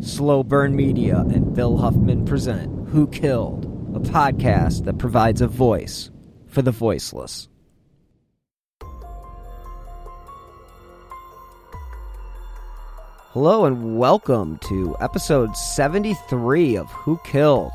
Slow Burn Media and Bill Huffman present Who Killed, a podcast that provides a voice for the voiceless. Hello and welcome to episode 73 of Who Killed.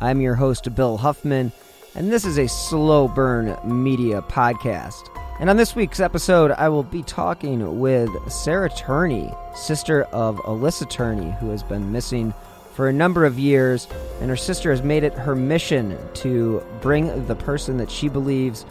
I'm your host, Bill Huffman, and this is a Slow Burn Media podcast. And on this week's episode, I will be talking with Sarah Turney, sister of Alissa Turney, who has been missing for a number of years. And her sister has made it her mission to bring the person that she believes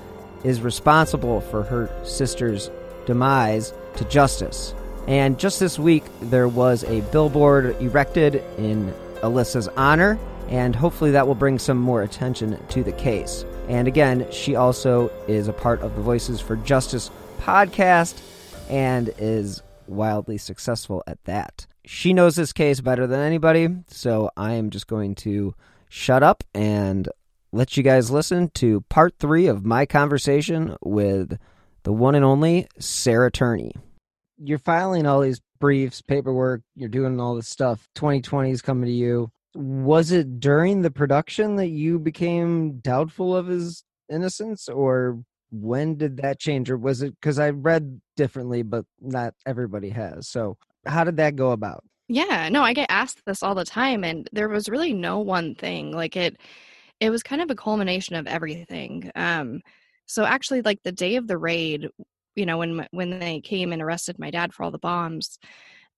is responsible for her sister's demise to justice. And just this week, there was a billboard erected in Alissa's honor, and hopefully that will bring some more attention to the case. And again, she also is a part of the Voices for Justice podcast and is wildly successful at that. She knows this case better than anybody, so I am just going to shut up and let you guys listen to part three of my conversation with the one and only Sarah Turney. You're filing all these briefs, paperwork, you're doing all this stuff. 2020 is coming to you was it during the production that you became doubtful of his innocence or when did that change? Or was it because i read differently but not everybody has. So how did that go about? Yeah no i get asked this all the time and there was really no one thing like it it was kind of a culmination of everything. Um so actually like the day of the raid you know when when they came and arrested my dad for all the bombs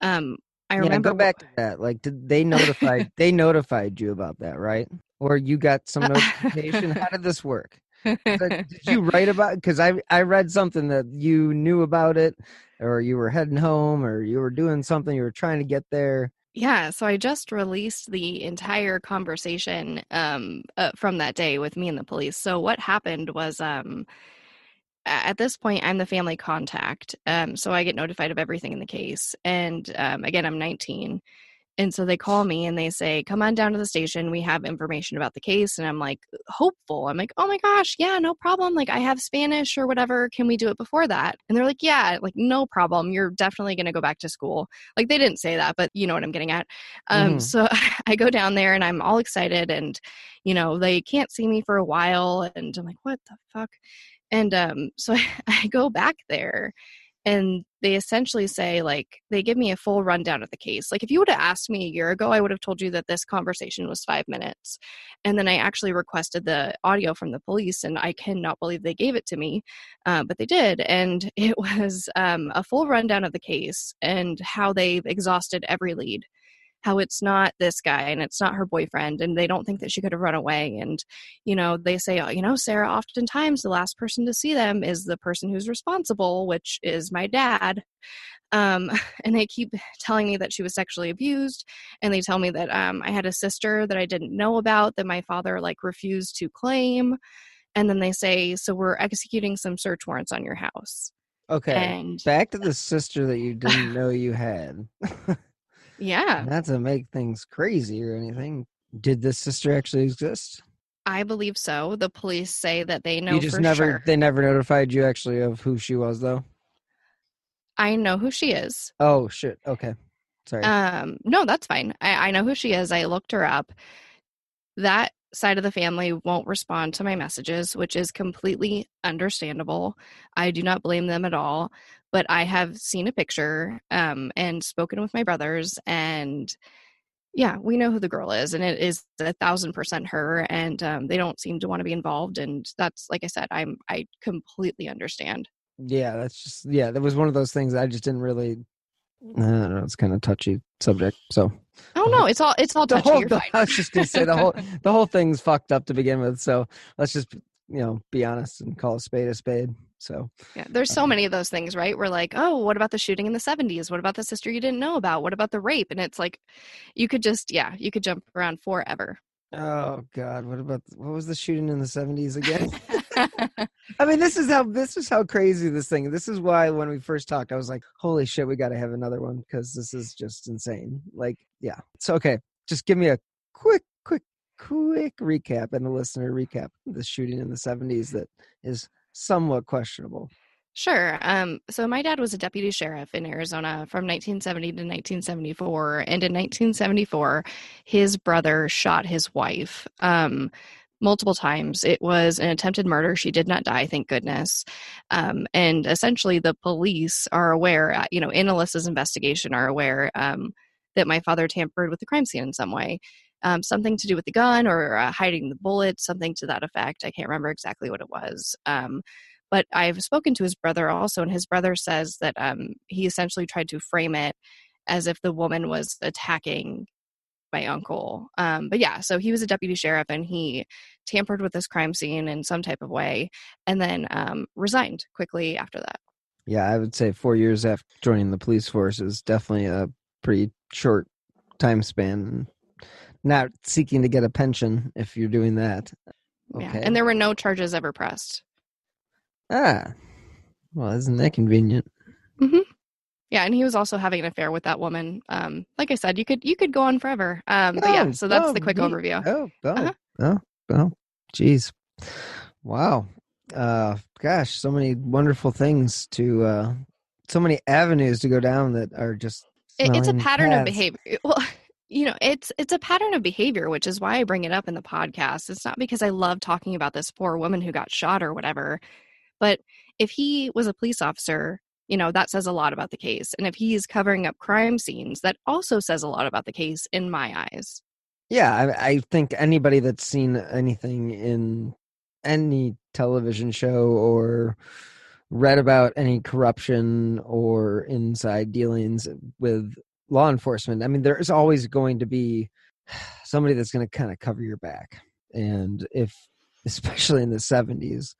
um I remember. Yeah, go back to that. Like, did they notify? they notified you about that, right? Or you got some notification? How did this work? did you write about? Because I I read something that you knew about it, or you were heading home, or you were doing something. You were trying to get there. Yeah, so I just released the entire conversation um, uh, from that day with me and the police. So what happened was um, at this point i'm the family contact um, so i get notified of everything in the case and um, again i'm 19 and so they call me and they say come on down to the station we have information about the case and i'm like hopeful. I'm like oh my gosh yeah no problem like i have spanish or whatever can we do it before that? And they're like yeah like no problem you're definitely going to go back to school. Like they didn't say that but you know what i'm getting at. Um, mm-hmm. so i go down there and i'm all excited and you know they can't see me for a while and i'm like what the fuck and um, so I, I go back there and they essentially say like they give me a full rundown of the case. Like if you would have asked me a year ago i would have told you that this conversation was five minutes. And then i actually requested the audio from the police and i cannot believe they gave it to me uh, but they did. And it was um, a full rundown of the case and how they've exhausted every lead how it's not this guy and it's not her boyfriend and they don't think that she could have run away and you know they say oh, you know sarah oftentimes the last person to see them is the person who's responsible which is my dad. Um, and they keep telling me that she was sexually abused and they tell me that um, i had a sister that i didn't know about that my father like refused to claim. And then they say so we're executing some search warrants on your house. Okay and back to the sister that you didn't know you had Yeah. Not to make things crazy or anything. Did this sister actually exist? I believe so. The police say that they know. You just never. Sure. They never notified you actually of who she was, though. I know who she is. Oh shit. Okay. Sorry. Um. No, that's fine. I, I know who she is. I looked her up. That side of the family won't respond to my messages, which is completely understandable. I do not blame them at all but I have seen a picture um, and spoken with my brothers, and yeah, we know who the girl is, and it is a thousand percent her, and um, they don't seem to want to be involved, and that's like I said, I'm I completely understand. Yeah, that's just yeah, that was one of those things I just didn't really. I don't know. It's kind of touchy subject, so. Oh no, it's all it's all touchy. Whole, the, I was just gonna say the whole the whole thing's fucked up to begin with. So let's just you know be honest and call a spade a spade. So yeah, there's so um, many of those things, right? We're like, oh, what about the shooting in the 70s? What about the sister you didn't know about? What about the rape? And it's like, you could just, yeah, you could jump around forever. Oh God, what about what was the shooting in the 70s again? I mean, this is how this is how crazy this thing. This is why when we first talked, I was like, "Holy shit, we got to have another one because this is just insane." Like, yeah. So okay, just give me a quick, quick, recap and the listener recap the shooting in the 70s that is somewhat questionable. Sure. Um, so my dad was a deputy sheriff in Arizona from 1970 to 1974, and in 1974, his brother shot his wife um, multiple times. It was an attempted murder. She did not die, thank goodness. Um, and essentially, the police are aware, uh, you know, in Alissa's investigation, are aware um, that my father tampered with the crime scene in some way. Um, something to do with the gun or uh, hiding the bullet, something to that effect. I can't remember exactly what it was. Um, but I've spoken to his brother also, and his brother says that um, he essentially tried to frame it as if the woman was attacking my uncle. Um, but yeah, so he was a deputy sheriff and he tampered with this crime scene in some type of way and then um, resigned quickly after that. Yeah, I would say four years after joining the police force is definitely a pretty short time span. Not seeking to get a pension if you're doing that. Okay. Yeah, and there were no charges ever pressed. Ah, well, isn't that convenient? Mm-hmm. Yeah, and he was also having an affair with that woman. Um, like I said, you could you could go on forever. Um, but yeah, oh, so that's oh, the quick overview. Oh, oh, uh-huh. oh, oh, jeez, wow. Uh, gosh, so many wonderful things to, uh, so many avenues to go down that are just. It's a pattern paths. of behavior. Well, you know, it's it's a pattern of behavior, which is why I bring it up in the podcast. It's not because I love talking about this poor woman who got shot or whatever. But if he was a police officer, you know, that says a lot about the case. And if he's covering up crime scenes, that also says a lot about the case in my eyes. Yeah, I, I think anybody that's seen anything in any television show or read about any corruption or inside dealings with law enforcement, I mean, there's always going to be somebody that's going to kind of cover your back. And if, especially in the 70s,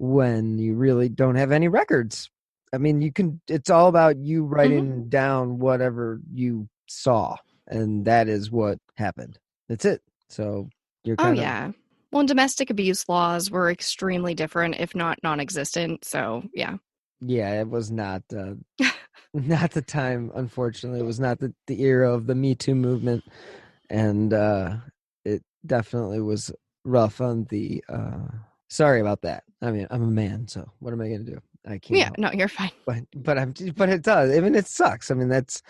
when you really don't have any records. I mean, you can, it's all about you writing mm-hmm. down whatever you saw, and that is what happened. That's it. So you're kind oh, yeah. Well, domestic abuse laws were extremely different, if not non existent. So, yeah. Yeah, it was not. Uh, not the time unfortunately it was not the, the era of the me too movement and uh it definitely was rough on the uh sorry about that. I mean, I'm a man, so what am I going to do? I can't. Yeah, no, you're fine. But but I'm but it does. I mean, it sucks. I mean, that's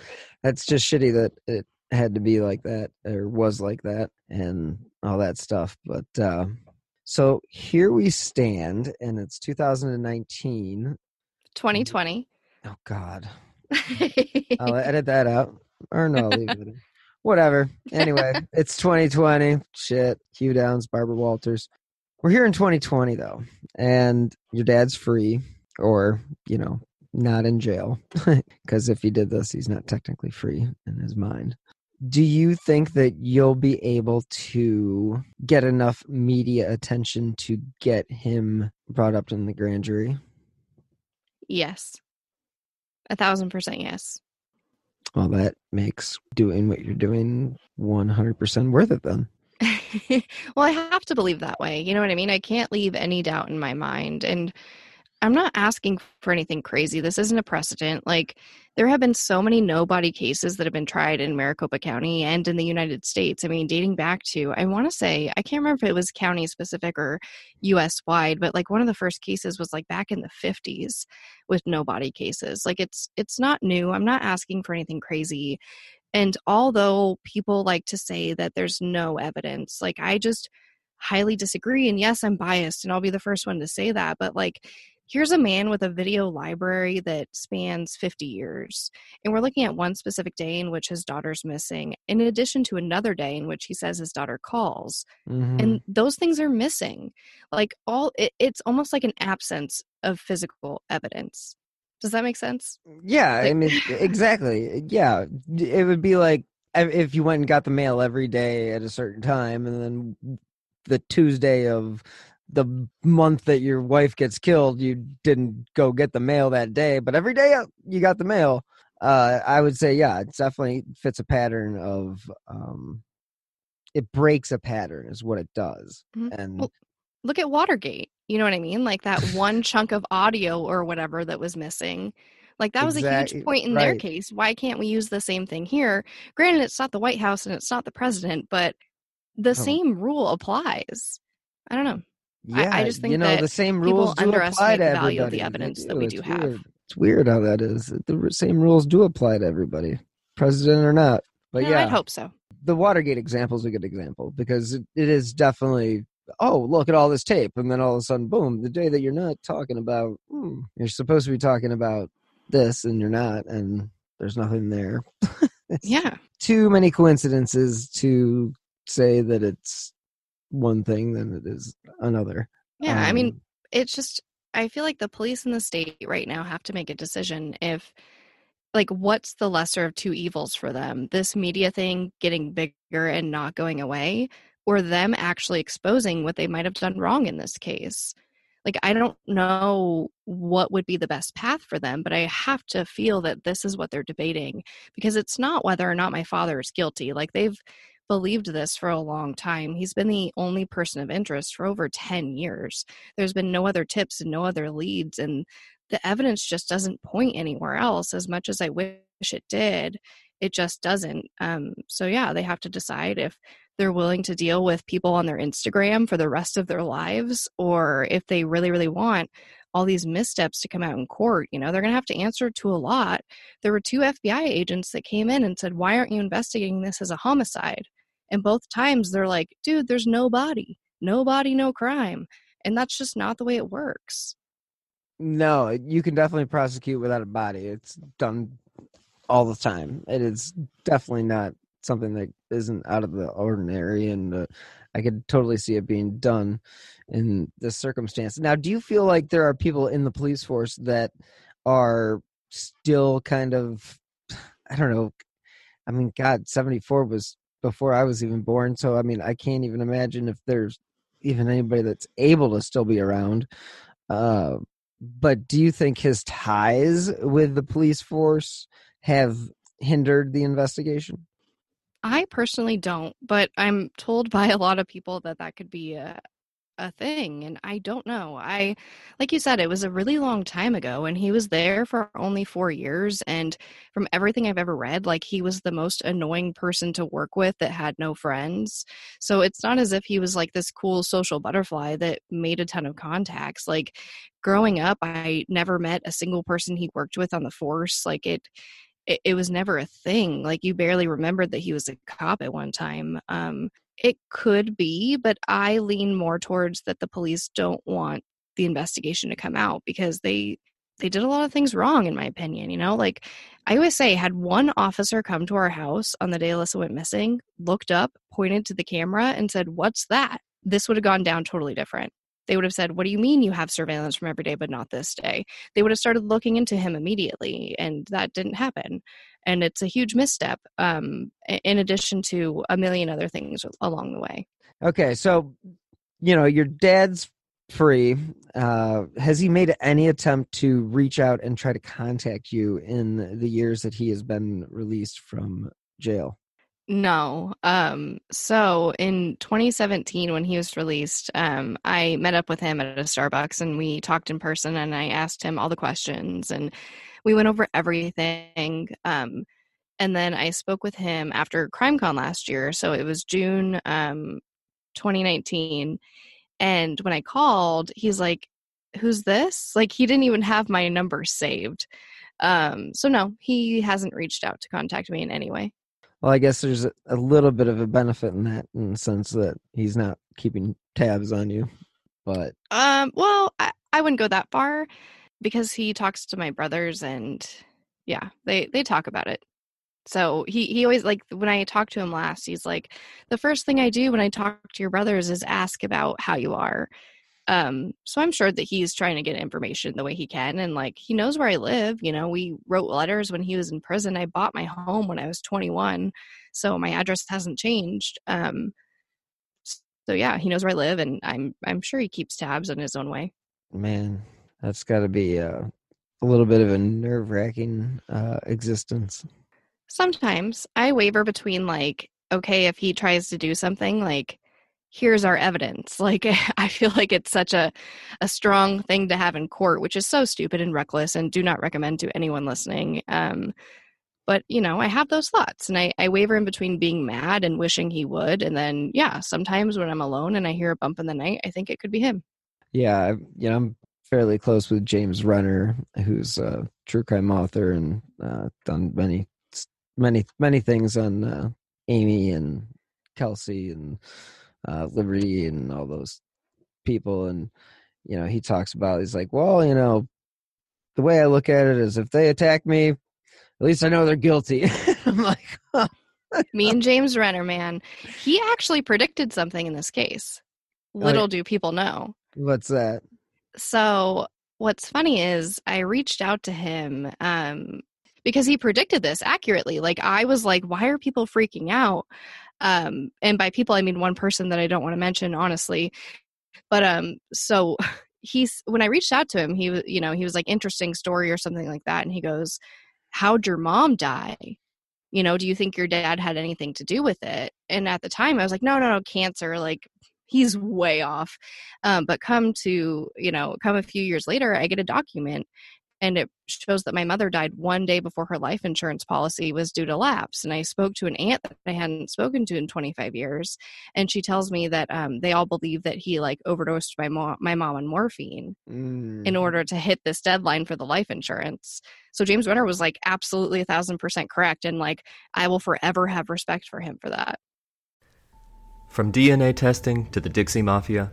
that's just shitty that it had to be like that or was like that and all that stuff. But uh, so here we stand, and it's 2019. 2020. Oh God. I'll edit that out, or no, leave it. Whatever. Anyway, it's 2020. Shit. Hugh Downs, Barbara Walters. We're here in 2020 though, and your dad's free, or you know, not in jail, because if he did this, he's not technically free in his mind. Do you think that you'll be able to get enough media attention to get him brought up in the grand jury? Yes. A thousand percent yes. Well, that makes doing what you're doing 100% worth it then. well, I have to believe that way. You know what I mean? I can't leave any doubt in my mind. And I'm not asking for anything crazy. This isn't a precedent. Like, there have been so many nobody cases that have been tried in Maricopa County and in the United States. I mean, dating back to, I want to say, I can't remember if it was county specific or US wide, but like one of the first cases was like back in the 50s with nobody cases. Like, it's, it's not new. I'm not asking for anything crazy. And although people like to say that there's no evidence, like I just highly disagree. And yes, I'm biased and I'll be the first one to say that. But like, here's a man with a video library that spans 50 years. And we're looking at one specific day in which his daughter's missing, in addition to another day in which he says his daughter calls. Mm-hmm. And those things are missing. Like, all it, it's almost like an absence of physical evidence. Does that make sense? Yeah, like, I mean, exactly. Yeah, it would be like if you went and got the mail every day at a certain time, and then the Tuesday of the month that your wife gets killed, you didn't go get the mail that day, but every day uh, you got the mail. Uh, I would say, yeah, it definitely fits a pattern of, um, it breaks a pattern, is what it does. Mm-hmm. And well, look at Watergate. You know what I mean? Like that one chunk of audio or whatever that was missing. Like that was exactly. a huge point in right. their case. Why can't we use the same thing here? Granted, it's not the White House and it's not the president, but the oh. same rule applies. I don't know. Yeah, I, I just think you know that the same rules do apply to the value of everybody. the evidence that do. we It's do have. weird. It's weird how that is. The same rules do apply to everybody, president or not. But Yeah, yeah, I'd hope so. the Watergate example is a good example because it, it is definitely. Oh, look at all this tape, and then all of a sudden, boom! The day that you're not talking about, hmm, you're supposed to be talking about this, and you're not, and there's nothing there. Yeah. too many coincidences to say that it's one thing than it is another. Yeah. I mean, Um, it's just I feel like the police in the state right now have to make a decision if like what's the lesser of two evils for them this media thing getting bigger and not going away or them actually exposing what they might have done wrong in this case like i don't know what would be the best path for them but i have to feel that this is what they're debating because it's not whether or not my father is guilty like they've believed this for a long time. He's been the only person of interest for over 10 years. There's been no other tips and no other leads and the evidence just doesn't point anywhere else as much as i wish it did it just doesn't. Um, so yeah they have to decide if they're willing to deal with people on their instagram for the rest of their lives or if they really really want all these missteps to come out in court. You know they're going to have to answer to a lot. There were two fbi agents that came in and said why aren't you investigating this as a homicide and both times they're like dude there's no body no body no crime and that's just not the way it works No, you can definitely prosecute without a body. It's done all the time. It is definitely not something that isn't out of the ordinary, and uh, I could totally see it being done in this circumstance. Now, do you feel like there are people in the police force that are still kind of, I don't know, I mean, God, 74 was before I was even born, so I mean, I can't even imagine if there's even anybody that's able to still be around. Uh, but do you think his ties with the police force have hindered the investigation? I personally don't, but I'm told by a lot of people that that could be a a thing and I don't know. I like you said it was a really long time ago and he was there for only 4 years and from everything I've ever read like he was the most annoying person to work with that had no friends. So it's not as if he was like this cool social butterfly that made a ton of contacts. Like growing up I never met a single person he worked with on the force. Like it it, it was never a thing. Like you barely remembered that he was a cop at one time. Um, it could be, but I lean more towards that the police don't want the investigation to come out because they they did a lot of things wrong in my opinion you know? Like i always say had one officer come to our house on the day alissa went missing looked up pointed to the camera and said what's that? This would have gone down totally different they would have said what do you mean you have surveillance from every day but not this day they would have started looking into him immediately and that didn't happen and it's a huge misstep um, in addition to a million other things along the way Okay, so you know your dad's free. Uh, has he made any attempt to reach out and try to contact you in the years that he has been released from jail? No. Um, so in 2017, when he was released, um, I met up with him at a Starbucks and we talked in person and I asked him all the questions and we went over everything. Um, and then I spoke with him after CrimeCon last year. So it was June um, 2019. And when I called, he's like, Who's this? Like, he didn't even have my number saved. Um, so no, he hasn't reached out to contact me in any way. Well, I guess there's a, little bit of a benefit in that, in the sense that he's not keeping tabs on you. But Um, well, I, I wouldn't go that far because he talks to my brothers and yeah, they they talk about it. So he he always like when I talked to him last, he's like, the first thing I do when I talk to your brothers is ask about how you are. Um, so I'm sure that he's trying to get information the way he can, and like he knows where I live. You know, we wrote letters when he was in prison. I bought my home when I was 21, so my address hasn't changed. Um, so yeah, he knows where I live, and I'm I'm sure he keeps tabs in his own way. man, that's got to be uh, a little bit of a nerve wracking uh, existence. Sometimes I waver between like, okay, if he tries to do something, like, here's our evidence. Like, I feel like it's such a, a strong thing to have in court, which is so stupid and reckless and do not recommend to anyone listening. Um, but you know i have those thoughts and I, I waver in between being mad and wishing he would and then yeah sometimes when i'm alone and i hear a bump in the night i think it could be him yeah you know i'm fairly close with james renner who's a true crime author and uh, done many many many things on uh, amy and kelsey and uh, liberty and all those people and you know he talks about he's like well you know the way i look at it is if they attack me at least I know they're guilty. I'm like, me and James Renner, man, he actually predicted something in this case. Little oh, yeah. do people know. What's that? So, what's funny is I reached out to him um, because he predicted this accurately. Like, I was like, why are people freaking out? Um, and by people, I mean one person that I don't want to mention, honestly. But um, so he's when I reached out to him, he was, you know, he was like, interesting story or something like that, and he goes, how'd your mom die? You know, do you think your dad had anything to do with it? And at the time, I was like, no, no, no, cancer. Like, he's way off. Um, but come to, you know, come a few years later, I get a document and it shows that my mother died one day before her life insurance policy was due to lapse. And i spoke to an aunt that i hadn't spoken to in 25 years and she tells me that um, they all believe that he like overdosed my mom my mom on morphine mm. in order to hit this deadline for the life insurance. So james renner was like absolutely a thousand percent correct and like i will forever have respect for him for that. From dna testing to the dixie mafia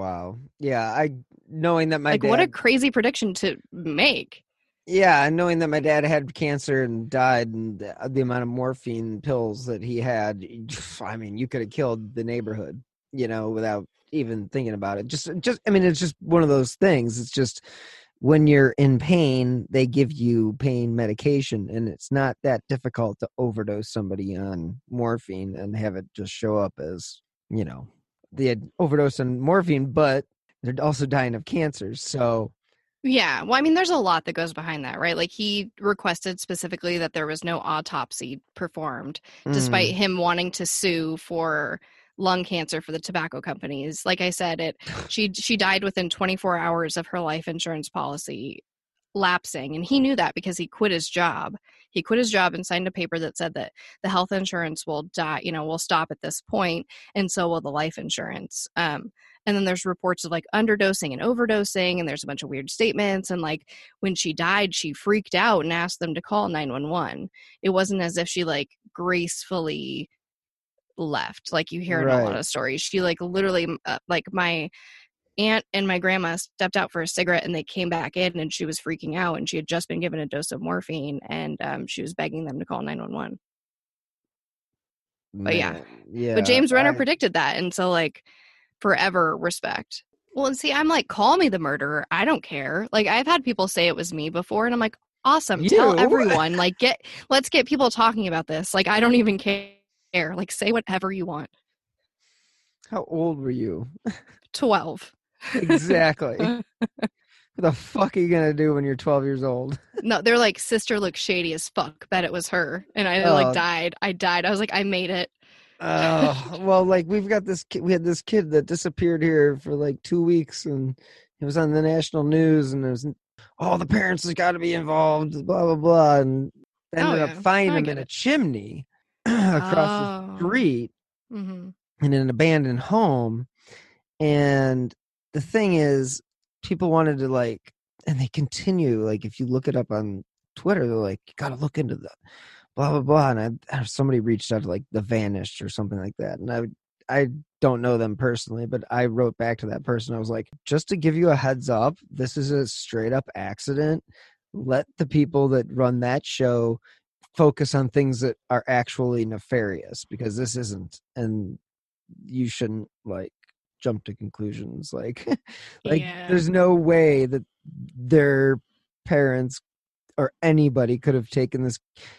Wow. Yeah, I knowing that my like dad, what a crazy prediction to make. Yeah, knowing that my dad had cancer and died, and the, uh, the amount of morphine pills that he had, I mean, you could have killed the neighborhood, you know, without even thinking about it. Just, just, I mean, it's just one of those things. It's just when you're in pain, they give you pain medication, and it's not that difficult to overdose somebody on morphine and have it just show up as, you know, they had overdose on morphine, but they're also dying of cancer. So yeah. Well, I mean, there's a lot that goes behind that, right? Like he requested specifically that there was no autopsy performed, mm. despite him wanting to sue for lung cancer for the tobacco companies. Like I said, it she she died within 24 hours of her life insurance policy lapsing and he knew that because he quit his job he quit his job and signed a paper that said that the health insurance will die you know will stop at this point and so will the life insurance um, and then there's reports of like underdosing and overdosing and there's a bunch of weird statements and like when she died she freaked out and asked them to call 911 it wasn't as if she like gracefully left like you hear right. in a lot of stories she like literally uh, like my aunt and my grandma stepped out for a cigarette and they came back in and she was freaking out and she had just been given a dose of morphine and um, she was begging them to call 911 but yeah. Yeah but james renner I... predicted that and so like forever respect. Well and see i'm like call me the murderer i don't care. Like i've had people say it was me before and i'm like awesome you? tell everyone like get let's get people talking about this like i don't even care like say whatever you want. How old were you? 12 exactly. what the fuck are you gonna do when you're 12 years old? no, they're like, sister looks shady as fuck. Bet it was her, and I oh. like died. I died. I was like, I made it. Oh well, like we've got this. Kid, we had this kid that disappeared here for like two weeks, and it was on the national news, and it was all oh, the parents has got to be involved. Blah blah blah, and ended oh, yeah. up finding him in a chimney across oh. the street mm-hmm. in an abandoned home, and the thing is, people wanted to like, and they continue. Like, if you look it up on Twitter, they're like, you got to look into the blah blah blah. And I, somebody reached out to like the Vanished or something like that, and I I don't know them personally, but I wrote back to that person. I was like, just to give you a heads up, this is a straight up accident. Let the people that run that show focus on things that are actually nefarious because this isn't, and you shouldn't like jump to conclusions like like yeah. there's no way that their parents or anybody could have taken this.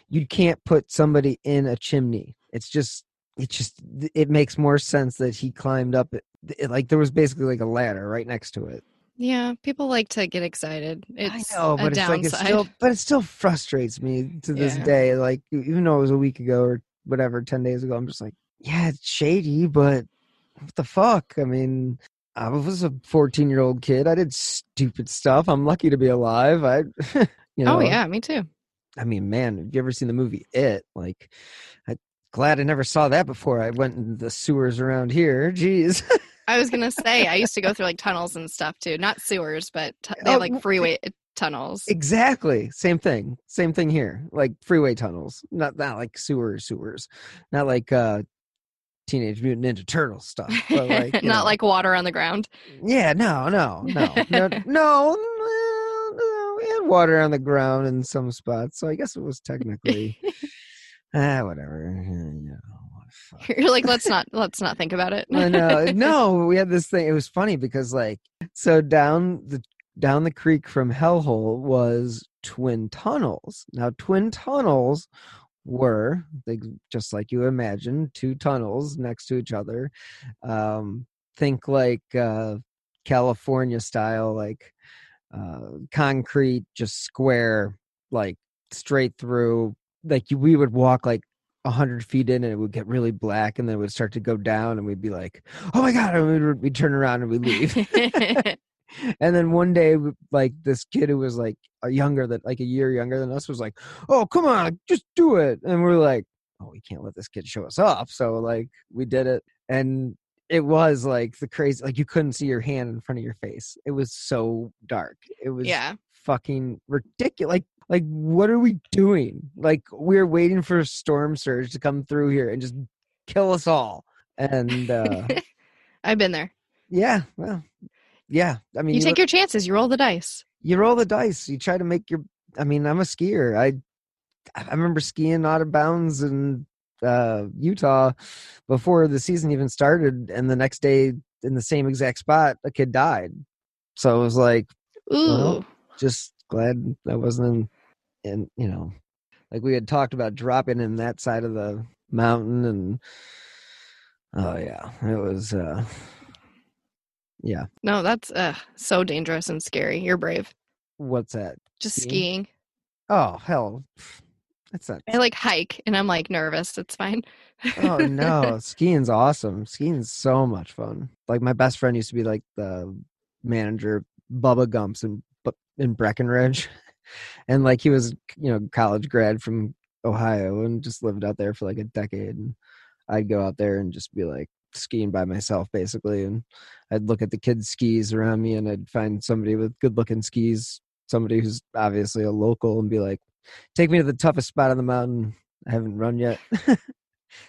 You can't put somebody in a chimney. It's just it just it makes more sense that he climbed up it, it, like there was basically like a ladder right next to it Yeah, people like to get excited. It's I know, but it's like downside. it's still, but it still frustrates me to this Yeah. day. Like even though it was a week ago or whatever, ten days ago, I'm just like, yeah, it's shady, but what the fuck? I mean, I was a 14 year old kid. I did stupid stuff. I'm lucky to be alive. I, you know, oh yeah, me too. I mean, man, have you ever seen the movie It? Like, I glad I never saw that before. I went in the sewers around here. Jeez. I was gonna say I used to go through like tunnels and stuff too, not sewers, but t- they Oh, have like freeway tunnels. Exactly. Same thing. Same thing here. Like freeway tunnels. Not not like sewer sewers. Not like uh Teenage Mutant Ninja Turtle stuff. But like not know. like water on the ground. Yeah, no, no, no. No no, no, no, we had water on the ground in some spots, so I guess it was technically ah whatever. You know, You're like, let's not let's not think about it. no, know. No, we had this thing. It was funny because like so down the down the creek from Hellhole was twin tunnels. Now twin tunnels were they, just like you imagine two tunnels next to each other. Um, think like uh, California style, like uh, concrete, just square, like straight through. Like we would walk like a hundred feet in and it would get really black and then it would start to go down and we'd be like, oh my God. And we'd, we'd turn around and we'd leave. and then one day, like this kid who was like a younger than like a year younger than us was like, oh, come on, just do it. And we're like, oh, we can't let this kid show us off. So like we did it. And it was like the crazy, like you couldn't see your hand in front of your face. It was so dark. It was yeah. fucking ridiculous. Like, like what are we doing? Like we're waiting for a storm surge to come through here and just kill us all. And uh I've been there. yeah, well, yeah. I mean, You you, take your chances, you roll the dice. you roll the dice. You try to make your. I mean, I'm a skier. I I remember skiing out of bounds in uh, Utah before the season even started, and the next day in the same exact spot, a kid died. So it was like, Ooh. Well, just glad I wasn't in, in you know, like we had talked about dropping in that side of the mountain, and oh yeah, it was. uh Yeah, no, that's uh, so dangerous and scary. You're brave. what's that? Just Skiing? skiing. Oh hell, that's not. I like hike and I'm like nervous. It's fine. oh no, skiing's awesome. Skiing's so much fun. Like my best friend used to be like the manager of Bubba Gumps in in Breckenridge, and like he was you know college grad from Ohio and just lived out there for like a decade. And I'd go out there and just be like skiing by myself basically, and I'd look at the kids' skis around me, and I'd find somebody with good looking skis, somebody who's obviously a local, and be like, "Take me to the toughest spot on the mountain." I haven't run yet.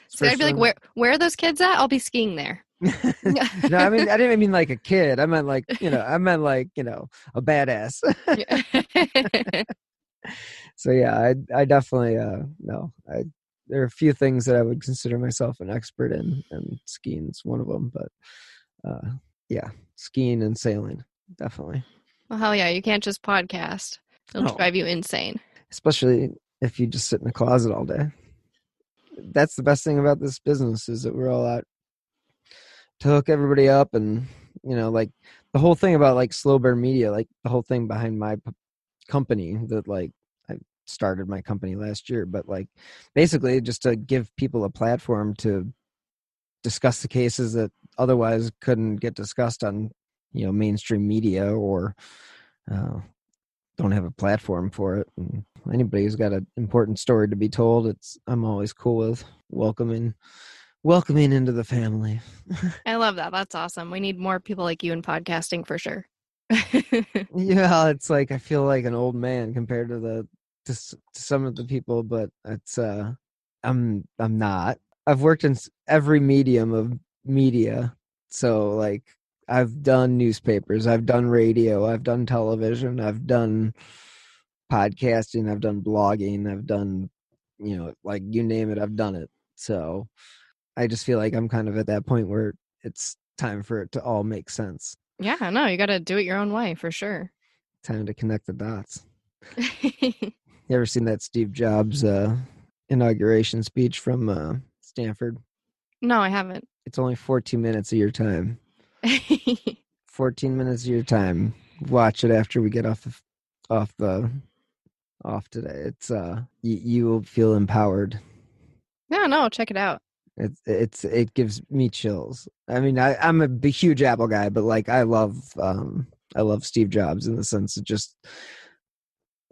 So I'd be like, where where are those kids at? I'll be skiing there. no, I mean I didn't mean like a kid. I meant like you know, I meant like you know, a badass. so yeah, I I definitely uh no, I there are a few things that I would consider myself an expert in, and skiing's one of them. But uh yeah, skiing and sailing definitely, well, hell yeah, you can't just podcast. It'll No. drive you insane. especially if you just sit in a closet all day. That's the best thing about this business is that we're all out to hook everybody up and you know like the whole thing about like slow burn media like the whole thing behind my p- company that like started my company last year but like basically just to give people a platform to discuss the cases that otherwise couldn't get discussed on you know mainstream media or uh, don't have a platform for it and anybody who's got an important story to be told it's i'm always cool with welcoming welcoming into the family I love that. That's awesome. We need more people like you in podcasting for sure. yeah it's like i feel like an old man compared to the to, to some of the people but it's uh i'm i'm not. I've worked in every medium of media so like i've done newspapers i've done radio i've done television i've done podcasting i've done blogging i've done you know like you name it i've done it. So i just feel like i'm kind of at that point where it's time for it to all make sense. Yeah, no, you got to do it your own way for sure. time to connect the dots You ever seen that Steve Jobs uh, inauguration speech from uh, Stanford? No, I haven't. It's only 14 minutes of your time. 14 minutes of your time. Watch it after we get off the off the off today. It's uh you, you will feel empowered. no, no, check it out. It's it's it gives me chills. I mean, I I'm a big, huge Apple guy, but like I love um I love Steve Jobs in the sense of just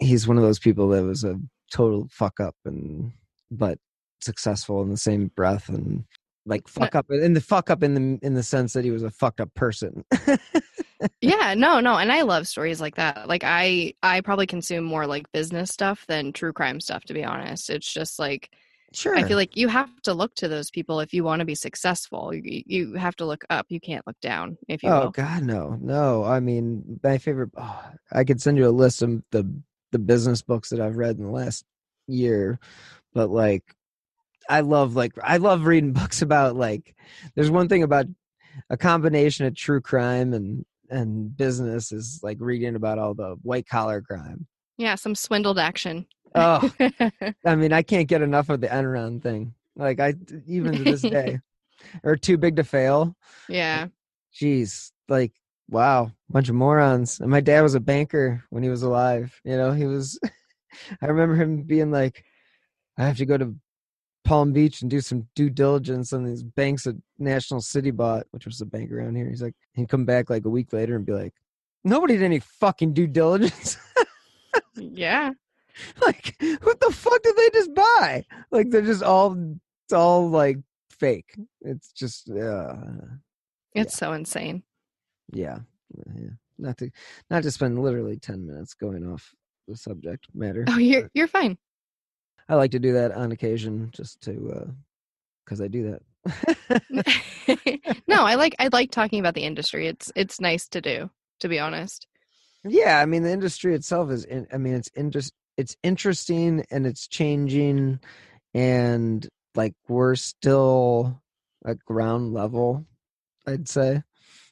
he's one of those people that was a total fuck up and but successful in the same breath and like fuck up in the fuck up in the in the sense that he was a fucked up person. yeah no no and i love stories like that like i i probably consume more like business stuff than true crime stuff to be honest it's just like sure. i feel like you have to look to those people if you want to be successful you, you have to look up you can't look down if you oh will god no no i mean my favorite oh, i could send you a list of the the business books that i've read in the last year but like i love like i love reading books about like there's one thing about a combination of true crime and and business is like reading about all the white collar crime. Yeah some swindled action. Oh i mean i can't get enough of the enron thing. Like i even to this day or too big to fail. Yeah. Jeez like wow. Bunch of morons. And my dad was a banker when he was alive you know he was i remember him being like i have to go to palm beach and do some due diligence on these banks that national city bought which was a bank around here. He's like he'd come back like a week later and be like nobody did any fucking due diligence. Yeah. Like what the fuck did they just buy? Like they're just all it's all like fake. It's just uh it's so insane yeah yeah not to not to spend literally 10 minutes going off the subject matter oh you're you're fine. I like to do that on occasion just to uh because i do that. No i like i like talking about the industry. It's it's nice to do to be honest. Yeah i mean the industry itself is in, i mean it's interest it's interesting and it's changing and like we're still at ground level i'd say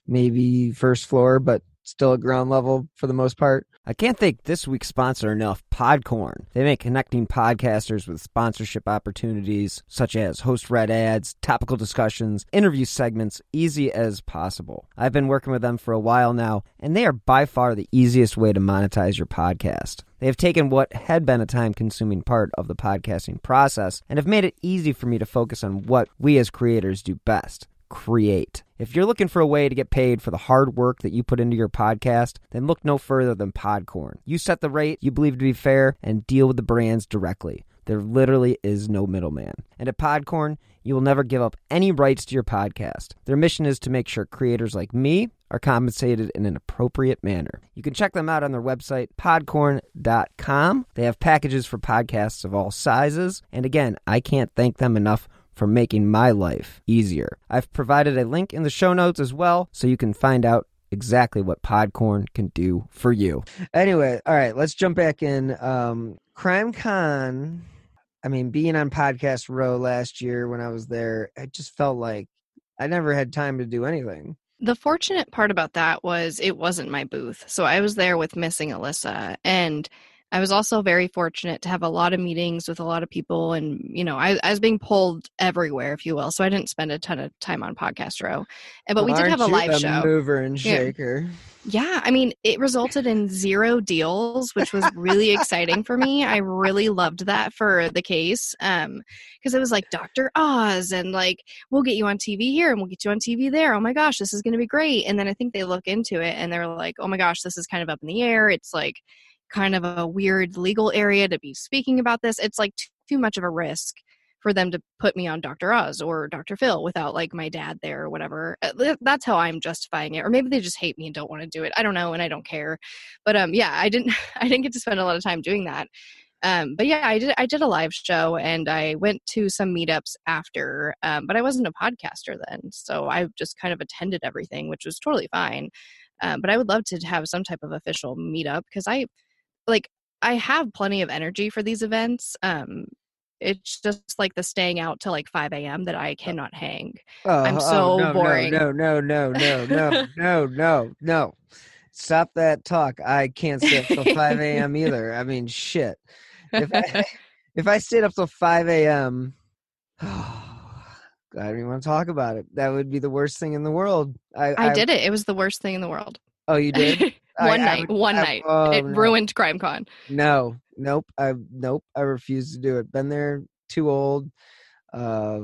maybe first floor but still at ground level for the most part. I can't thank this week's sponsor enough, Podcorn. They make connecting podcasters with sponsorship opportunities such as host read ads, topical discussions, interview segments easy as possible. I've been working with them for a while now, and they are by far the easiest way to monetize your podcast. They have taken what had been a time consuming part of the podcasting process and have made it easy for me to focus on what we as creators do best create. If you're looking for a way to get paid for the hard work that you put into your podcast, then look no further than Podcorn. You set the rate you believe to be fair and deal with the brands directly. There literally is no middleman. And at Podcorn, you will never give up any rights to your podcast. Their mission is to make sure creators like me are compensated in an appropriate manner. You can check them out on their website, podcorn.com. They have packages for podcasts of all sizes. And again, I can't thank them enough for making my life easier. I've provided a link in the show notes as well so you can find out exactly what Podcorn can do for you. Anyway, all right, let's jump back in. Um, CrimeCon, I mean, being on Podcast Row last year when I was there, I just felt like I never had time to do anything. The fortunate part about that was it wasn't my booth. So I was there with Missing Alissa and I was also very fortunate to have a lot of meetings with a lot of people, and you know, I, I was being pulled everywhere, if you will. So I didn't spend a ton of time on Podcast Row, and but we did have a live a show. Mover and shaker. Yeah. yeah, I mean, it resulted in zero deals, which was really exciting for me. I really loved that for the case, um, because it was like Doctor Oz, and like we'll get you on TV here, and we'll get you on TV there. Oh my gosh, this is going to be great. And then I think they look into it, and they're like, oh my gosh, this is kind of up in the air. It's like kind of a weird legal area to be speaking about this. It's like too much of a risk for them to put me on Dr. Oz or Dr. Phil without like my dad there or whatever. Uh, that's how I'm justifying it. Or maybe they just hate me and don't want to do it. I don't know and I don't care. But um yeah, I didn't I didn't get to spend a lot of time doing that. Um but yeah, I did I did a live show and I went to some meetups after. Um but I wasn't a podcaster then. So I just kind of attended everything, which was totally fine. Um, but I would love to have some type of official meetup because I like I have plenty of energy for these events. Um, it's just like the staying out till like 5 a.m. that I cannot hang. Oh, I'm so oh, no, boring. No, no, no, no, no, no, no, no. Stop that talk. I can't stay up till 5 a.m. either. I mean, shit. if I if I stayed up till five a.m. I don't even want to talk about it. That would be the worst thing in the world. I, I, did it. It was the worst thing in the world. Oh, you did? One I- I night. would- one I- night. oh, it no. ruined CrimeCon. No, nope. I nope. I refuse to do it. Been there. Too old. Uh,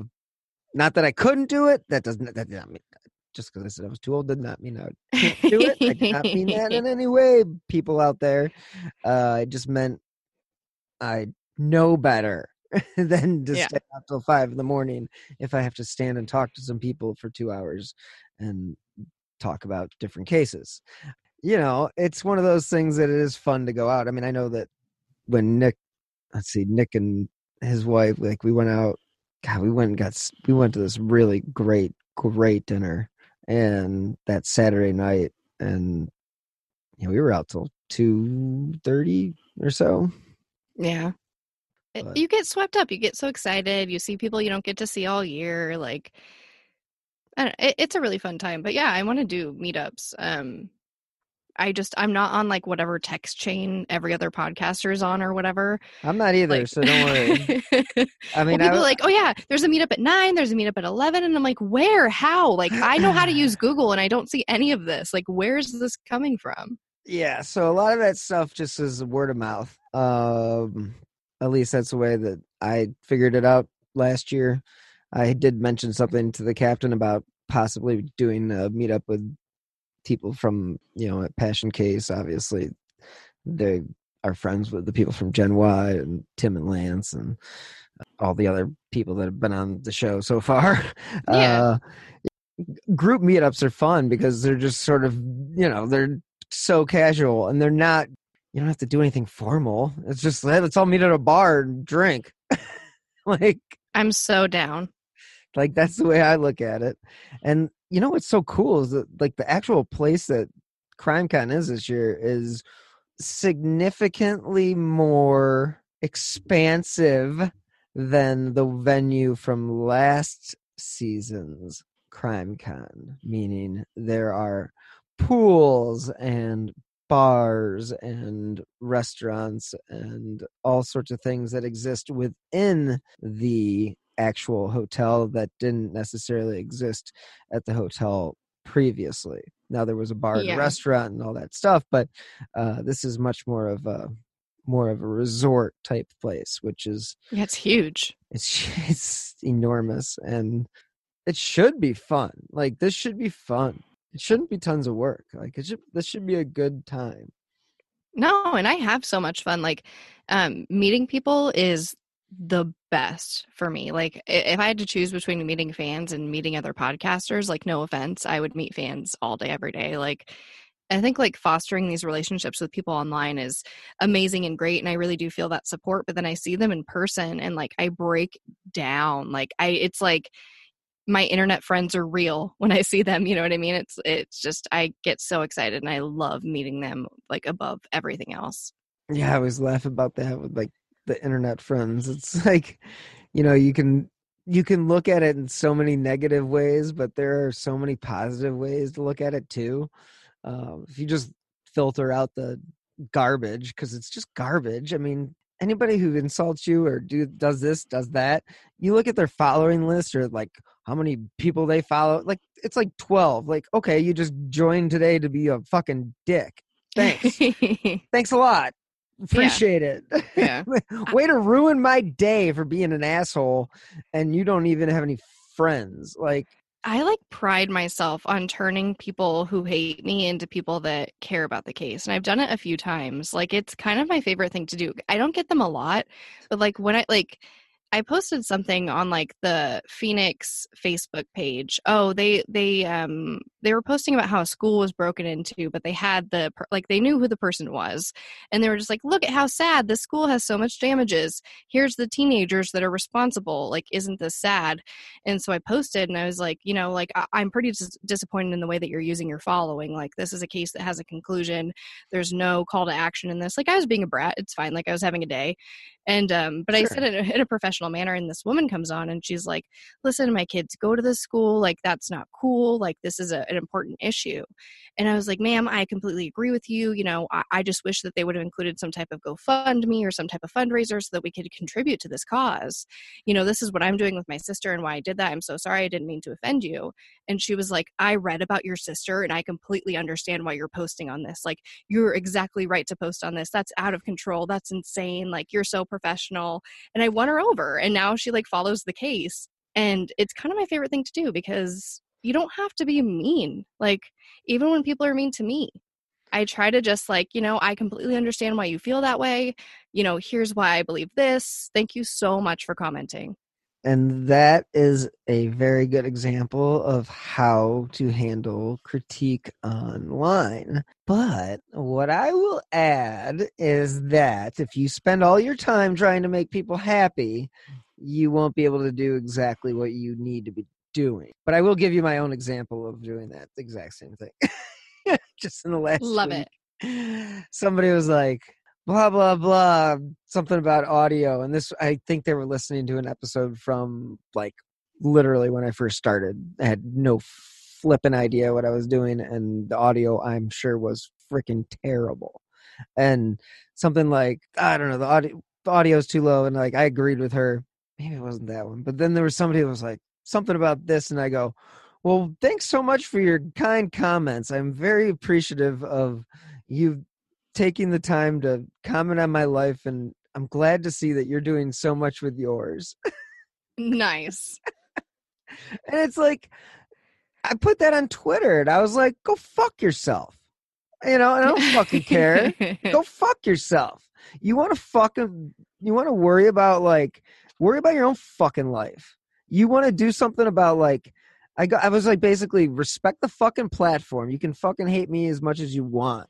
not that I couldn't do it. That doesn't. That did not mean. Just because I said I was too old did not mean I would do it. I did not mean that in any way. People out there, uh, it just meant I know better than to Yeah. stay up till five in the morning if I have to stand and talk to some people for two hours and talk about different cases. You know, it's one of those things that it is fun to go out. I mean, I know that when Nick, let's see, Nick and his wife, like we went out. God, we went and got we went to this really great, great dinner, and that Saturday night, and you know, we were out till two thirty or so. Yeah. But- you get swept up. You get so excited. You see people you don't get to see all year. Like, I don't, it, it's a really fun time. But yeah, I want to do meetups. Um, I just I'm not on like whatever text chain every other podcaster is on or whatever. I'm not either, Like, so don't worry. I well, mean, people I, are like, oh yeah, there's a meetup at nine, there's a meetup at eleven, and I'm like, where, how? Like, I know how to use Google, and I don't see any of this. Like, where's this coming from? Yeah, so a lot of that stuff just is word of mouth. Um, at least that's the way that I figured it out last year. I did mention something to the captain about possibly doing a meetup with people from, you know, at Passion Case. Obviously, they are friends with the people from Gen Y and Tim and Lance and all the other people that have been on the show so far. Yeah. Uh, group meetups are fun because they're just sort of, you know, they're so casual and they're not you don't have to do anything formal it's just let's all meet at a bar and drink like I'm so down. Like that's the way i look at it. And you know what's so cool is that like the actual place that crimecon is this year is significantly more expansive than the venue from last season's crimecon meaning there are pools and bars and restaurants and all sorts of things that exist within the actual hotel that didn't necessarily exist at the hotel previously. Now there was a bar and Yeah. a restaurant and all that stuff, but uh, this is much more of a more of a resort type place, which is Yeah, it's huge. it's it's enormous and it should be fun. Like this should be fun. It shouldn't be tons of work. Like it should this should be a good time. No, and I have so much fun. Like, um, meeting people is the best for me. Like, if I had to choose between meeting fans and meeting other podcasters, like, no offense, I would meet fans all day, every day. Like, I think like fostering these relationships with people online is amazing and great, and I really do feel that support. But then I see them in person, and like I break down. Like I, it's like my internet friends are real when I see them. You know what I mean? It's it's just I get so excited and I love meeting them like above everything else. Yeah, I always laugh about that with like the internet friends. It's like, you know, you can you can look at it in so many negative ways, but there are so many positive ways to look at it too. Um, if you just filter out the garbage, because it's just garbage. I mean, anybody who insults you or do does this, does that, you look at their following list or like how many people they follow. Like it's like twelve. Like okay, you just joined today to be a fucking dick. Thanks. Thanks a lot. Appreciate it. yeah. Way to ruin my day for being an asshole and you don't even have any friends. Like I like pride myself on turning people who hate me into people that care about the case. And I've done it a few times. Like it's kind of my favorite thing to do. I don't get them a lot, but like when I like I posted something on like the Phoenix Facebook page. Oh, they they um they were posting about how a school was broken into, but they had the like they knew who the person was, and they were just like, "Look at how sad this school has so much damages. Here's the teenagers that are responsible. Like, isn't this sad?" And so I posted, and I was like, you know, like I- I'm pretty dis- disappointed in the way that you're using your following. Like, this is a case that has a conclusion. There's no call to action in this. Like, I was being a brat. It's fine. Like, I was having a day, and um, but I said it in a, in a professional manner. And this woman comes on, and she's like, "Listen, my kids go to this school. Like, that's not cool. Like, this is a, an important issue. And I was like, ma'am, I completely agree with you. You know, I, I just wish that they would have included some type of GoFundMe or some type of fundraiser so that we could contribute to this cause. You know, this is what I'm doing with my sister and why I did that. I'm so sorry. I didn't mean to offend you. And she was like, I read about your sister and I completely understand why you're posting on this. Like, you're exactly right to post on this. That's out of control. That's insane. Like, you're so professional. And I won her over. And now she like follows the case. And it's kind of my favorite thing to do because you don't have to be mean. Like, even when people are mean to me, I try to just like, you know, I completely understand why you feel that way. You know, here's why I believe this. Thank you so much for commenting. And that is a very good example of how to handle critique online. But what I will add is that if you spend all your time trying to make people happy, you won't be able to do exactly what you need to be doing. But I will give you my own example of doing that exact same thing. Just in the last Love week. it. Somebody was like, blah blah blah something about audio and this i think they were listening to an episode from like literally when i first started i had no flipping idea what i was doing and the audio i'm sure was freaking terrible and something like i don't know the audio the audio's too low and like i agreed with her maybe it wasn't that one but then there was somebody who was like something about this and i go well thanks so much for your kind comments i'm very appreciative of you taking the time to comment on my life and I'm glad to see that you're doing so much with yours. Nice. and it's like I put that on Twitter and I was like, go fuck yourself. You know, and I don't fucking care. go fuck yourself. You want to fucking you want to worry about like worry about your own fucking life. You want to do something about like I got I was like basically respect the fucking platform. You can fucking hate me as much as you want.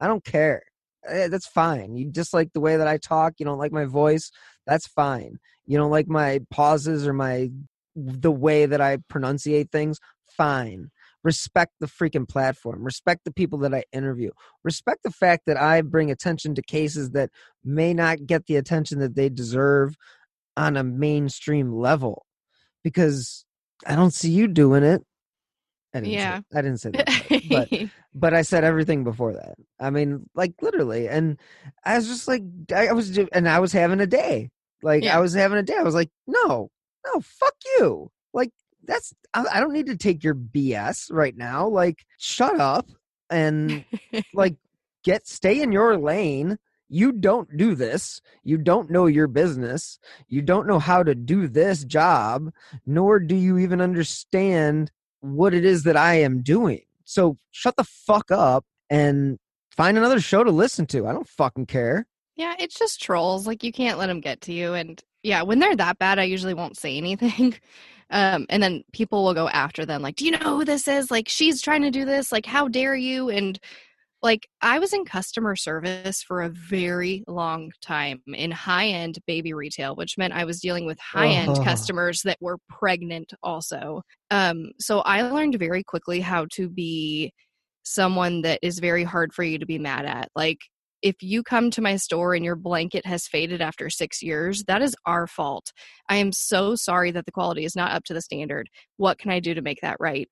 I don't care. Eh, That's fine. You dislike the way that I talk. You don't like my voice. That's fine. You don't like my pauses or my the way that I pronunciate things. Fine. Respect the freaking platform. Respect the people that I interview. Respect the fact that I bring attention to cases that may not get the attention that they deserve on a mainstream level. Because I don't see you doing it. I didn't Yeah. say, I didn't say that. but but I said everything before that. I mean, like literally, and I was just like, I, I was, and I was having a day. Like Yeah. I was having a day. I was like, no, no, fuck you. Like that's, I, I don't need to take your BS right now. Like, shut up and like get stay in your lane. You don't do this. You don't know your business. You don't know how to do this job, nor do you even understand what it is that I am doing. So shut the fuck up and find another show to listen to. I don't fucking care. Yeah, it's just trolls. Like you can't let them get to you. And yeah, when they're that bad, I usually won't say anything. Um, and then people will go after them, like, "Do you know who this is? Like, she's trying to do this. Like, how dare you?" And like, I was in customer service for a very long time in high-end baby retail, which meant I was dealing with high-end Oh. customers that were pregnant, also. Um, so I learned very quickly how to be someone that is very hard for you to be mad at. Like if you come to my store and your blanket has faded after six years, that is our fault. I am so sorry that the quality is not up to the standard. What can I do to make that right?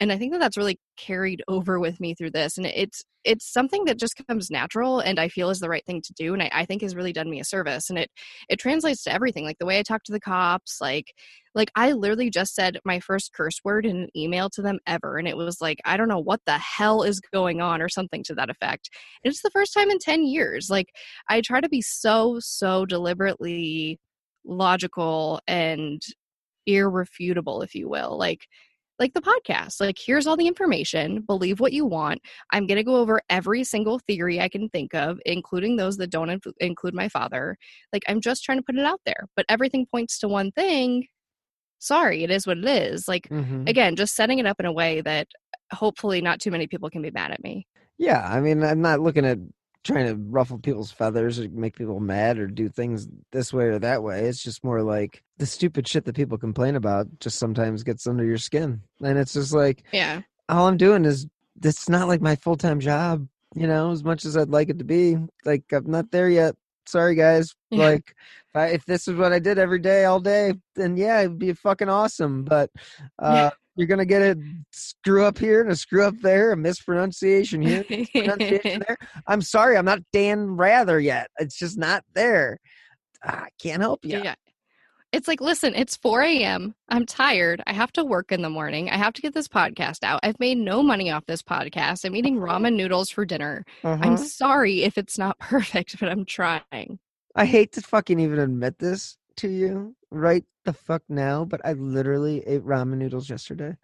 And I think that that's really carried over with me through this. And it's it's something that just comes natural and I feel is the right thing to do. And I, I think has really done me a service. And it it translates to everything. Like the way I talk to the cops, like like I literally just said my first curse word in an email to them ever. And it was like, I don't know what the hell is going on or something to that effect. And it's the first time in 10 years. Like I try to be so, so deliberately logical and irrefutable, if you will. Like like the podcast. Like here's all the information, believe what you want. I'm going to go over every single theory I can think of, including those that don't inf- include my father. Like I'm just trying to put it out there, but everything points to one thing. Sorry, it is what it is. Like Mhm. again, just setting it up in a way that hopefully not too many people can be mad at me. Yeah, I mean, I'm not looking at trying to ruffle people's feathers or make people mad or do things this way or that way. It's just more like the stupid shit that people complain about just sometimes gets under your skin. And it's just like, Yeah. all I'm doing is it's not like my full time job, you know, as much as I'd like it to be. Like I'm not there yet. Sorry, guys. Yeah. Like, if, I, if this is what I did every day, all day, then yeah, it'd be fucking awesome. But uh, you're gonna get a screw up here and a screw up there, a mispronunciation here, pronunciation there. I'm sorry, I'm not Dan Rather yet. It's just not there. I can't help you. yeah. It's like, listen, it's 4 a.m. I'm tired. I have to work in the morning. I have to get this podcast out. I've made no money off this podcast. I'm eating ramen noodles for dinner. Uh-huh. I'm sorry if it's not perfect, but I'm trying. I hate to fucking even admit this to you right the fuck now, but I literally ate ramen noodles yesterday.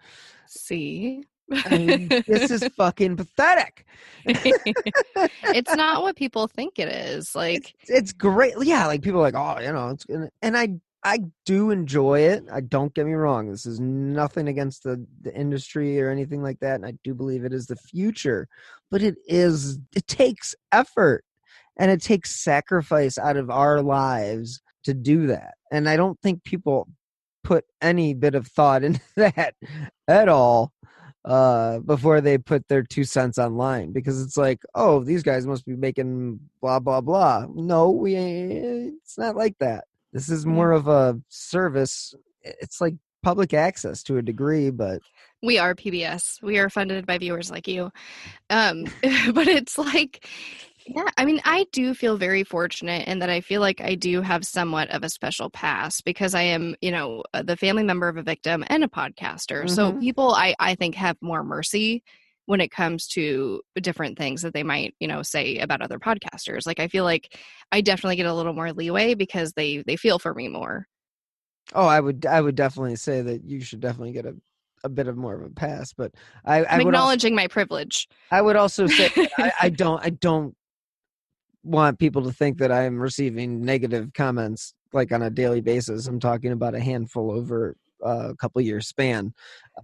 See? I mean, this is fucking pathetic. it's not what people think it is. Like, it's, it's great. Yeah, like people are like, oh, you know, and I I do enjoy it. I don't get me wrong. This is nothing against the the industry or anything like that, and I do believe it is the future. But it is it takes effort and it takes sacrifice out of our lives to do that. And I don't think people put any bit of thought into that at all uh before they put their two cents online because it's like oh these guys must be making blah blah blah no we it's not like that this is more of a service it's like public access to a degree but we are PBS. We are funded by viewers like you. Um, but it's like, yeah, I mean, I do feel very fortunate in that I feel like I do have somewhat of a special pass because I am, you know, uh, the family member of a victim and a podcaster. So Mhm. people, I, I think, have more mercy when it comes to different things that they might, you know, say about other podcasters. Like I feel like I definitely get a little more leeway because they they feel for me more. oh i would i would definitely say that you should definitely get a a bit of more of a pass but i i I'm would also, acknowledging my privilege. i would also say I, I don't i don't want people to think that i'm receiving negative comments like on a daily basis i'm talking about a handful over uh, a couple year span.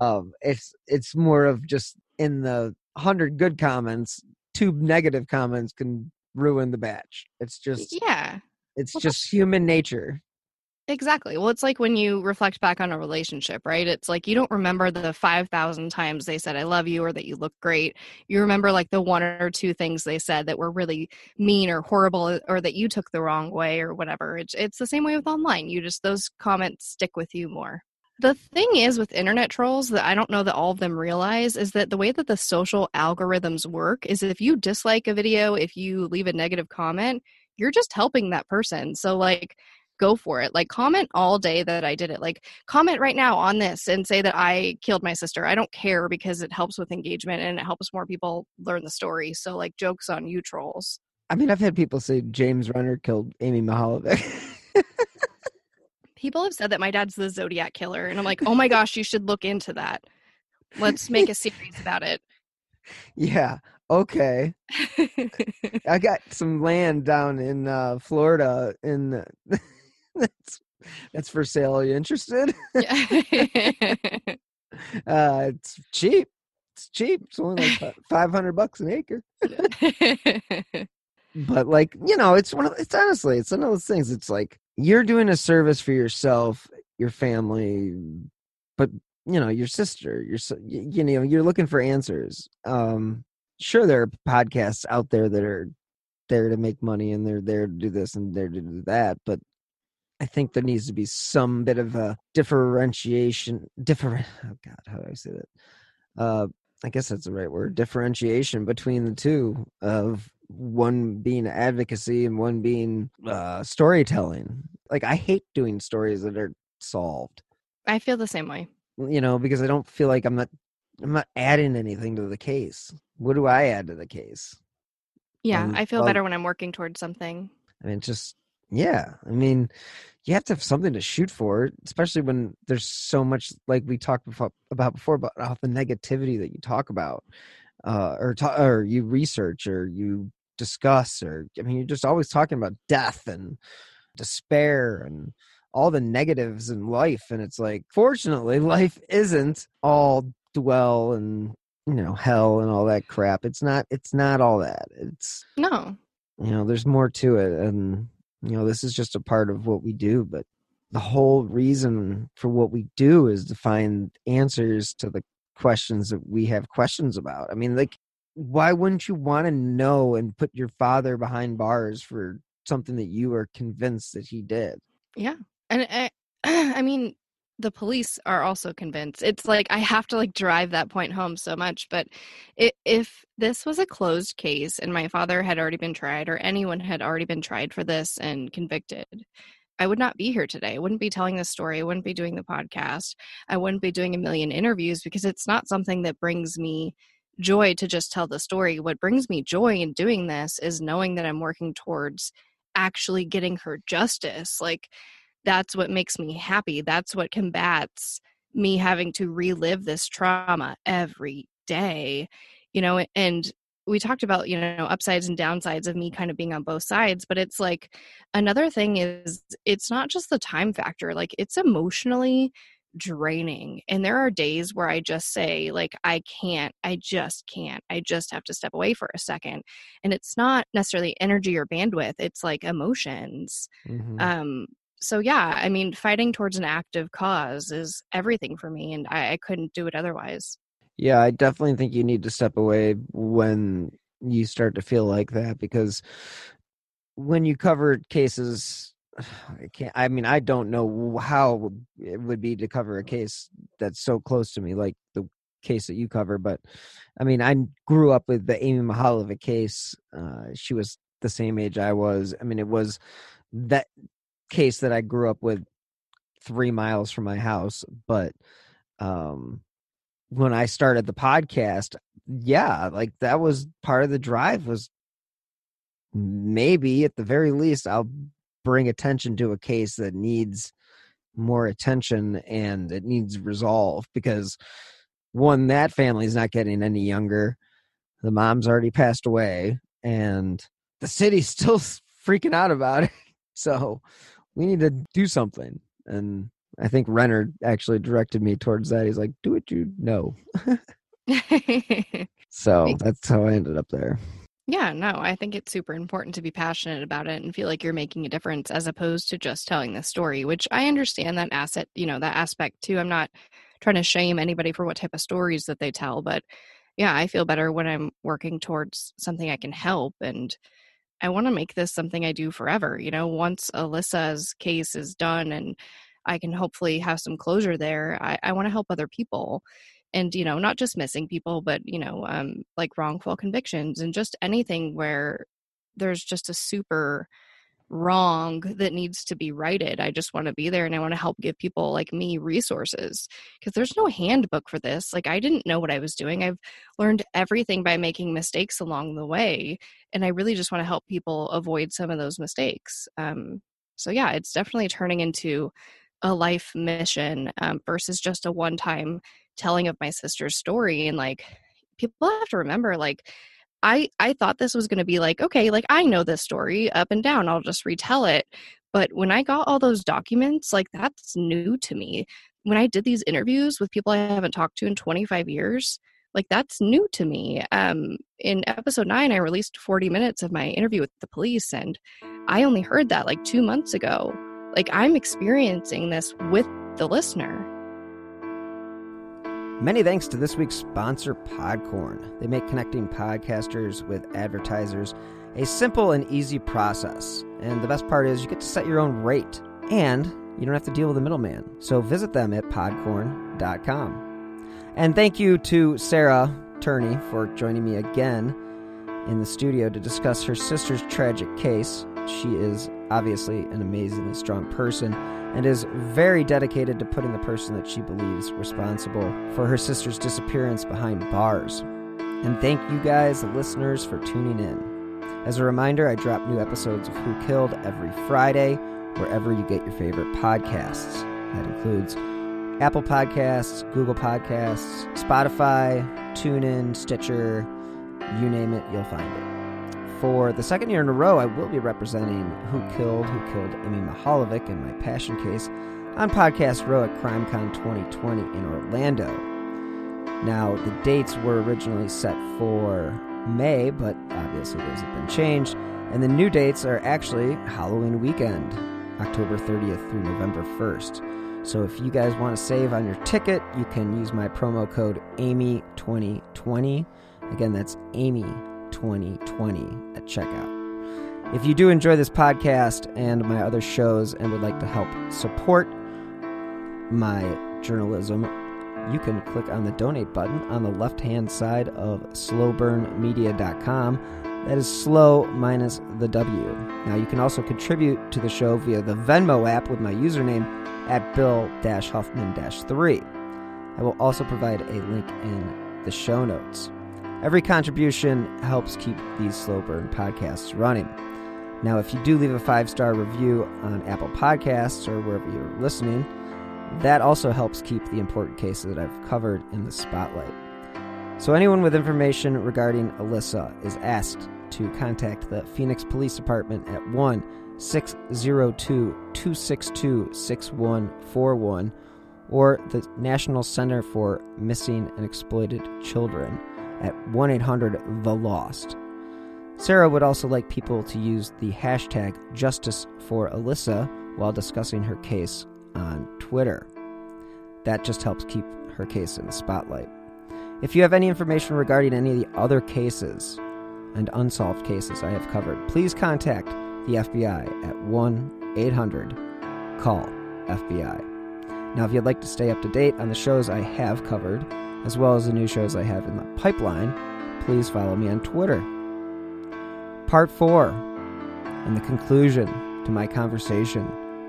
Um it's it's more of just in the 100 good comments two negative comments can ruin the batch. It's just Yeah. it's Well, just human nature Exactly. Well, it's like when you reflect back on a relationship, right? It's like you don't remember the 5,000 times they said, I love you, or that you look great. You remember like the one or two things they said that were really mean or horrible, or that you took the wrong way, or whatever. It's, it's the same way with online. You just, those comments stick with you more. The thing is with internet trolls that I don't know that all of them realize is that the way that the social algorithms work is if you dislike a video, if you leave a negative comment, you're just helping that person. So, like, go for it. Like comment all day that I did it. Like comment right now on this and say that I killed my sister. I don't care because it helps with engagement and it helps more people learn the story. So like jokes on you trolls. i mean i've had people say james renner killed amy Mihaljevic People have said that my dad's the Zodiac killer and I'm like, "Oh my gosh, you should look into that. Let's make a series about it." yeah okay I got some land down in uh, Florida, and that's that's for sale. Are you interested? Uh, it's cheap. It's cheap. It's only like five hundred bucks an acre. But like you know, it's one of it's honestly it's one of those things. It's like you're doing a service for yourself, your family, but you know your sister. Your you know you're looking for answers. Um, sure, there are podcasts out there that are there to make money and they're there to do this and they're there to do that, but I think there needs to be some bit of a differentiation. Different. Oh God, how do I say that? Uh, I guess that's the right word. Differentiation between the two of one being advocacy and one being uh, storytelling. Like I hate doing stories that are solved. I feel the same way. You know, because I don't feel like I'm not. I'm not adding anything to the case. What do I add to the case? Yeah, I feel well- better when I'm working towards something. I mean, just yeah. I mean, you have to have something to shoot for, especially when there's so much like we talked before, about before about all the negativity that you talk about, uh, or ta- or you research or you discuss, or I mean, you're just always talking about death and despair and all the negatives in life, and it's like, fortunately, life isn't all dwell and you know hell and all that crap. It's not. It's not all that. It's No. you know there's more to it and you know this is just a part of what we do but the whole reason for what we do is to find answers to the questions that we have questions about i mean like why wouldn't you want to know and put your father behind bars for something that you are convinced that he did. Yeah. And I, eh, I mean, the police are also convinced. It's like I have to like drive that point home so much. But it, if this was a closed case and my father had already been tried or anyone had already been tried for this and convicted, I would not be here today. I wouldn't be telling this story. I wouldn't be doing the podcast. I wouldn't be doing a million interviews because it's not something that brings me joy to just tell the story. What brings me joy in doing this is knowing that I'm working towards actually getting her justice. Like, that's what makes me happy. That's what combats me having to relive this trauma every day, you know, and we talked about you know upsides and downsides of me kind of being on both sides but it's like another thing is it's not just the time factor like it's emotionally draining and there are days where i just say like i can't i just can't i just have to step away for a second and it's not necessarily energy or bandwidth it's like emotions mm-hmm. um so yeah i mean fighting towards an active cause is everything for me and I, I couldn't do it otherwise yeah i definitely think you need to step away when you start to feel like that because when you cover cases I can't. I mean, I don't know how it would be to cover a case that's so close to me, like the case that you cover. But I mean, I grew up with the Amy Mihaljevic case. Uh, she was the same age I was. I mean, it was that case that I grew up with three miles from my house. But um, when I started the podcast, yeah, like that was part of the drive was maybe at the very least I'll bring attention to a case that needs more attention and it needs resolve because one that family is not getting any younger the mom's already passed away and the city's still freaking out about it so we need to do something. And i think renner actually directed me towards that. He's like do what you know. So that's how i ended up there. Yeah, no, I think it's super important to be passionate about it and feel like you're making a difference as opposed to just telling the story, which I understand that asset, you know, that aspect too. I'm not trying to shame anybody for what type of stories that they tell, but yeah, I feel better when I'm working towards something I can help and I want to make this something I do forever. You know, once Alissa's case is done and I can hopefully have some closure there, I, I want to help other people and you know not just missing people but you know um, like wrongful convictions and just anything where there's just a super wrong that needs to be righted. I just want to be there and i want to help give people like me resources because there's no handbook for this like i didn't know what i was doing. I've learned everything by making mistakes along the way and i really just want to help people avoid some of those mistakes um, so yeah it's definitely turning into a life mission um, versus just a one time telling of my sister's story and like people have to remember like i i thought this was going to be like okay like i know this story up and down i'll just retell it. But when i got all those documents like that's new to me. When i did these interviews with people i haven't talked to in 25 years like that's new to me. Um in episode 9 i released 40 minutes of my interview with the police and i only heard that like 2 months ago. Like i'm experiencing this with the listener Many thanks to this week's sponsor, Podcorn. They make connecting podcasters with advertisers a simple and easy process. And the best part is you get to set your own rate and you don't have to deal with a middleman. So visit them at podcorn.com. And thank you to Sarah Turney for joining me again in the studio to discuss her sister's tragic case. She is obviously an amazingly strong person and is very dedicated to putting the person that she believes responsible for her sister's disappearance behind bars. And thank you guys, the listeners, for tuning in. As a reminder, I drop new episodes of Who Killed every Friday, wherever you get your favorite podcasts. That includes Apple Podcasts, Google Podcasts, Spotify, TuneIn, Stitcher, you name it, you'll find it. For the second year in a row, I will be representing Who Killed, Who Killed Amy Mihaljevic in my passion case on Podcast Row at CrimeCon 2020 in Orlando. Now, the dates were originally set for May, but obviously those have been changed. And the new dates are actually Halloween weekend, October 30th through November 1st. So if you guys want to save on your ticket, you can use my promo code AMY2020. Again, that's AMY 2020 at checkout. If you do enjoy this podcast and my other shows and would like to help support my journalism, you can click on the donate button on the left hand side of slowburnmedia.com. That is slow minus the W. Now, you can also contribute to the show via the Venmo app with my username at Bill Huffman 3. I will also provide a link in the show notes. Every contribution helps keep these slow burn podcasts running. Now, if you do leave a five star review on Apple Podcasts or wherever you're listening, that also helps keep the important cases that I've covered in the spotlight. So, anyone with information regarding Alissa is asked to contact the Phoenix Police Department at 1 602 262 6141 or the National Center for Missing and Exploited Children at 1 800 The Lost. Sarah would also like people to use the hashtag Justice for Alissa while discussing her case on Twitter. That just helps keep her case in the spotlight. If you have any information regarding any of the other cases and unsolved cases I have covered, please contact the FBI at 1 800 CALL FBI. Now, if you'd like to stay up to date on the shows I have covered, as well as the new shows I have in the pipeline, please follow me on Twitter. Part 4 and the conclusion to my conversation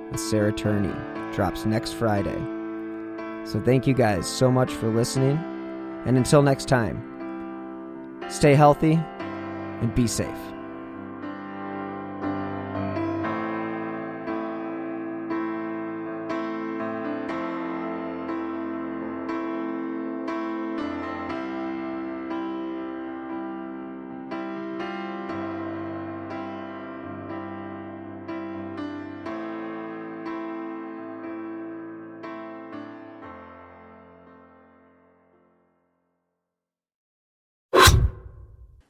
with Sarah Turney drops next Friday. So thank you guys so much for listening. And until next time, stay healthy and be safe.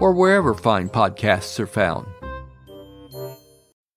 or wherever fine podcasts are found.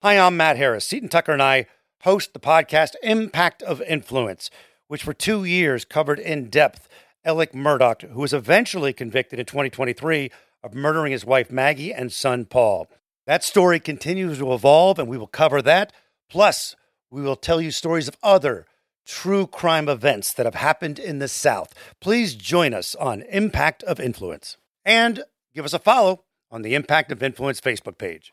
Hi, I'm Matt Harris. Seton Tucker and I host the podcast Impact of Influence, which for two years covered in depth Alex Murdaugh, who was eventually convicted in 2023 of murdering his wife Maggie and son Paul. That story continues to evolve, and we will cover that. Plus, we will tell you stories of other true crime events that have happened in the South. Please join us on Impact of Influence. And give us a follow on the Impact of Influence Facebook page.